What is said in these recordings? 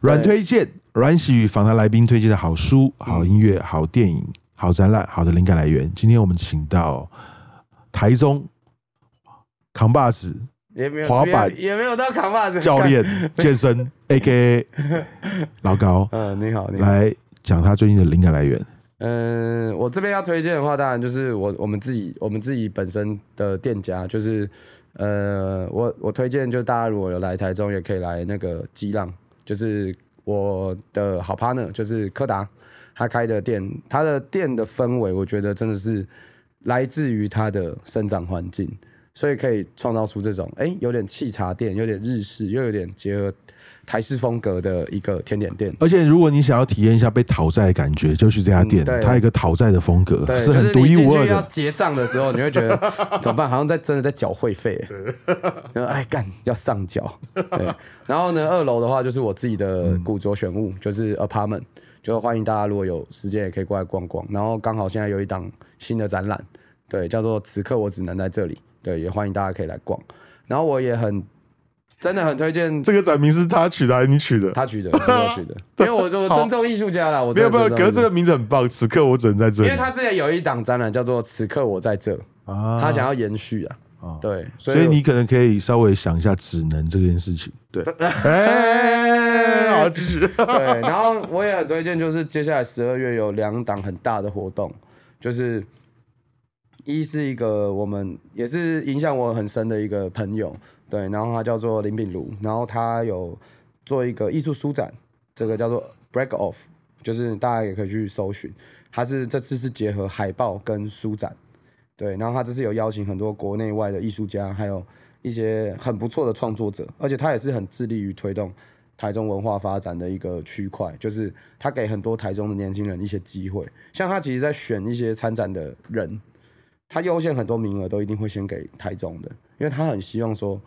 阮推荐，阮喜与访谈来宾推荐的好书、好音乐、好电影、好展览、好的灵感来源。今天我们请到台中扛把子，也没有滑板，也没有到扛把子教练健身，A.K.A. 老高。嗯，你好，你好。来讲他最近的灵感来源。嗯，我这边要推荐的话，当然就是我我们自己我们自己本身的店家，就是呃，我我推荐，就大家如果有来台中，也可以来那个激浪。就是我的好 partner，就是柯达，他开的店，他的店的氛围，我觉得真的是来自于他的生长环境，所以可以创造出这种，哎、欸，有点气茶店，有点日式，又有点结合台式风格的一个甜点店。而且，如果你想要体验一下被讨债的感觉，就去这家店，嗯、它有一个讨债的风格，对是很独一无二的。要结账的时候，你会觉得 怎么办？好像在真的在缴会费。然后哎干要上缴。对。然后呢，二楼的话就是我自己的古着选物，嗯、就是 apartment，就欢迎大家如果有时间也可以过来逛逛。然后刚好现在有一档新的展览，对，叫做此刻我只能在这里，对，也欢迎大家可以来逛。然后我也很。真的很推荐这个展名是他取的还是你取的？他取的，是我取的。因为我就尊重艺术家了。我没有没有，可是这个名字很棒。此刻我只能在这里。因为他之前有一档展览叫做《此刻我在这》，他想要延续啊。对，所以你可能可以稍微想一下“只能”这件事情。对，哎，好继续。对，然后我也很推荐，就是接下来十二月有两档很大的活动，就是一是一个我们也是影响我很深的一个朋友。对，然后他叫做林炳如，然后他有做一个艺术书展，这个叫做 Break Off，就是大家也可以去搜寻。他是这次是结合海报跟书展，对，然后他这次有邀请很多国内外的艺术家，还有一些很不错的创作者，而且他也是很致力于推动台中文化发展的一个区块，就是他给很多台中的年轻人一些机会，像他其实在选一些参展的人，他优先很多名额都一定会先给台中的，因为他很希望说。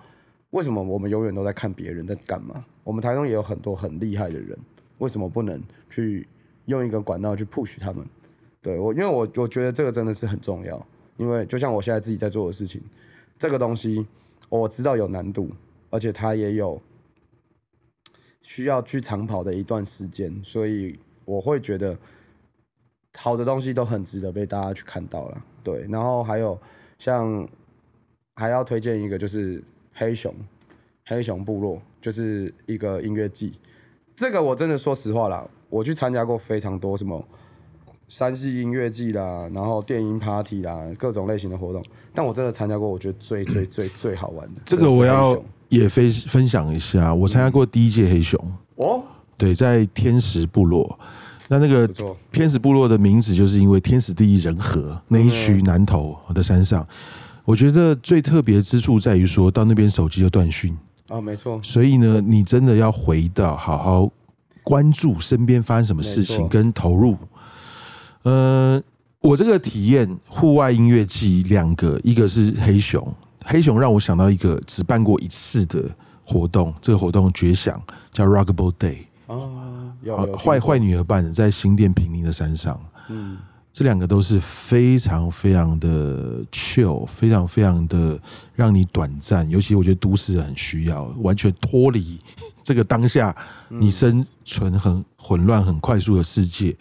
为什么我们永远都在看别人在干嘛？我们台中也有很多很厉害的人，为什么不能去用一个管道去 push 他们？对我，因为我我觉得这个真的是很重要。因为就像我现在自己在做的事情，这个东西我知道有难度，而且它也有需要去长跑的一段时间，所以我会觉得好的东西都很值得被大家去看到了。对，然后还有像还要推荐一个就是。黑熊，黑熊部落就是一个音乐季。这个我真的说实话啦，我去参加过非常多什么山系音乐季啦，然后电音 party 啦，各种类型的活动。但我真的参加过，我觉得最最最最好玩的。这个我要也分分享一下，我参加过第一届黑熊。哦，对，在天时部落。那那个天使部落的名字就是因为天时地利人和那一区南头的山上。我觉得最特别之处在于说到那边手机就断讯。啊，没错。所以呢，你真的要回到好好关注身边发生什么事情跟投入。呃，我这个体验户外音乐季两个，一个是黑熊，黑熊让我想到一个只办过一次的活动，这个活动绝响叫 Rockable Day 啊，坏坏女儿办的，在新店平林的山上，嗯。这两个都是非常非常的 chill，非常非常的让你短暂，尤其我觉得都市人很需要完全脱离 这个当下你生存很混乱、很快速的世界。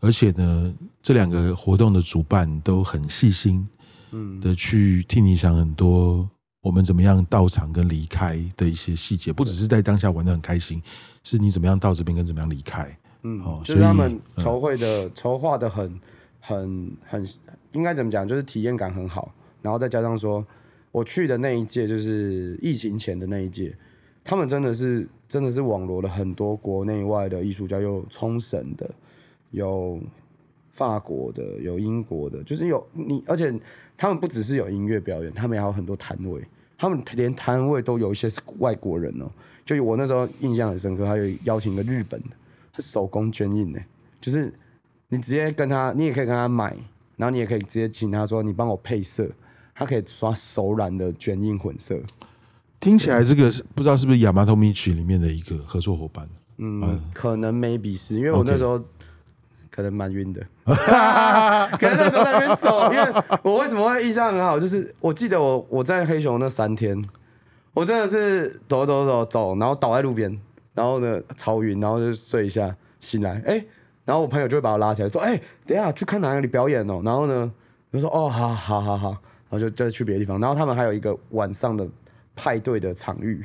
而且呢，这两个活动的主办都很细心，嗯，的去替你想很多我们怎么样到场跟离开的一些细节，不只是在当下玩的很开心，是你怎么样到这边跟怎么样离开。嗯，哦，就是他们筹会的筹划的很很很应该怎么讲，就是体验感很好，然后再加上说我去的那一届就是疫情前的那一届，他们真的是真的是网罗了很多国内外的艺术家，有冲绳的，有法国的，有英国的，就是有你，而且他们不只是有音乐表演，他们也还有很多摊位，他们连摊位都有一些是外国人哦，就我那时候印象很深刻，还有邀请一个日本的。手工捐印呢，就是你直接跟他，你也可以跟他买，然后你也可以直接请他说，你帮我配色，他可以刷手染的捐印混色。听起来这个是不知道是不是亚麻头米奇里面的一个合作伙伴？嗯，嗯可能 maybe 是因为我那时候可能蛮晕的，可能那时候在那边走，因为我为什么会印象很好，就是我记得我我在黑熊那三天，我真的是走走走走，然后倒在路边，然后呢超晕，然后就睡一下，醒来，哎、然后我朋友就会把我拉起来，说，哎、等下去看哪里表演哦，然后呢，就说，哦，好好好好，然后就就去别的地方，然后他们还有一个晚上的派对的场域，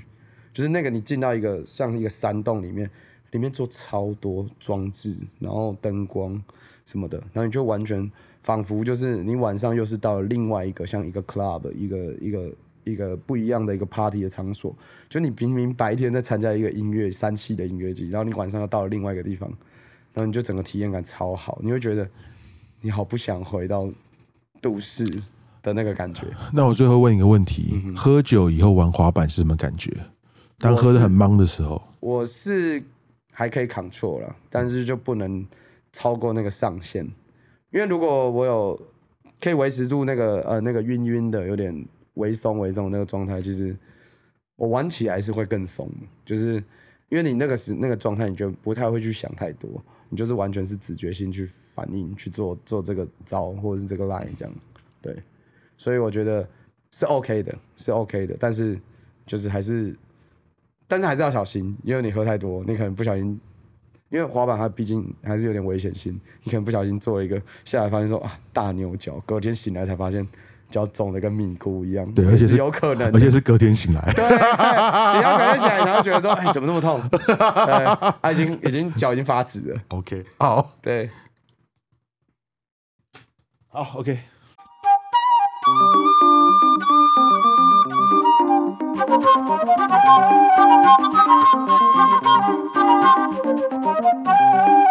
就是那个你进到一个像一个山洞里面。里面做超多装置，然后灯光什么的，然后你就完全仿佛就是你晚上又是到了另外一个像一个 club，一个一个一个不一样的一个 party 的场所。就你明明白天在参加一个音乐三系的音乐节，然后你晚上又到了另外一个地方，然后你就整个体验感超好，你会觉得你好不想回到都市的那个感觉。那我最后问一个问题：嗯、喝酒以后玩滑板是什么感觉？当喝的很茫的时候，我是。还可以 control 了，但是就不能超过那个上限，因为如果我有可以维持住那个呃那个晕晕的有点微松微重那个状态，其实我玩起来是会更松，就是因为你那个时那个状态，你就不太会去想太多，你就是完全是直觉性去反应去做做这个招或者是这个 line 这样，对，所以我觉得是 OK 的，是 OK 的，但是就是还是。但是还是要小心，因为你喝太多，你可能不小心，因为滑板它毕竟还是有点危险性，你可能不小心做一个下来，发现说啊大牛脚，隔天醒来才发现脚肿的跟米糊一样，对，而且是有可能，而且是隔天醒来，对，对，你要隔天醒来，然后觉得说哎怎么那么痛，对，他已经已经脚已经发紫了，OK，好，对，好，OK。Thank you.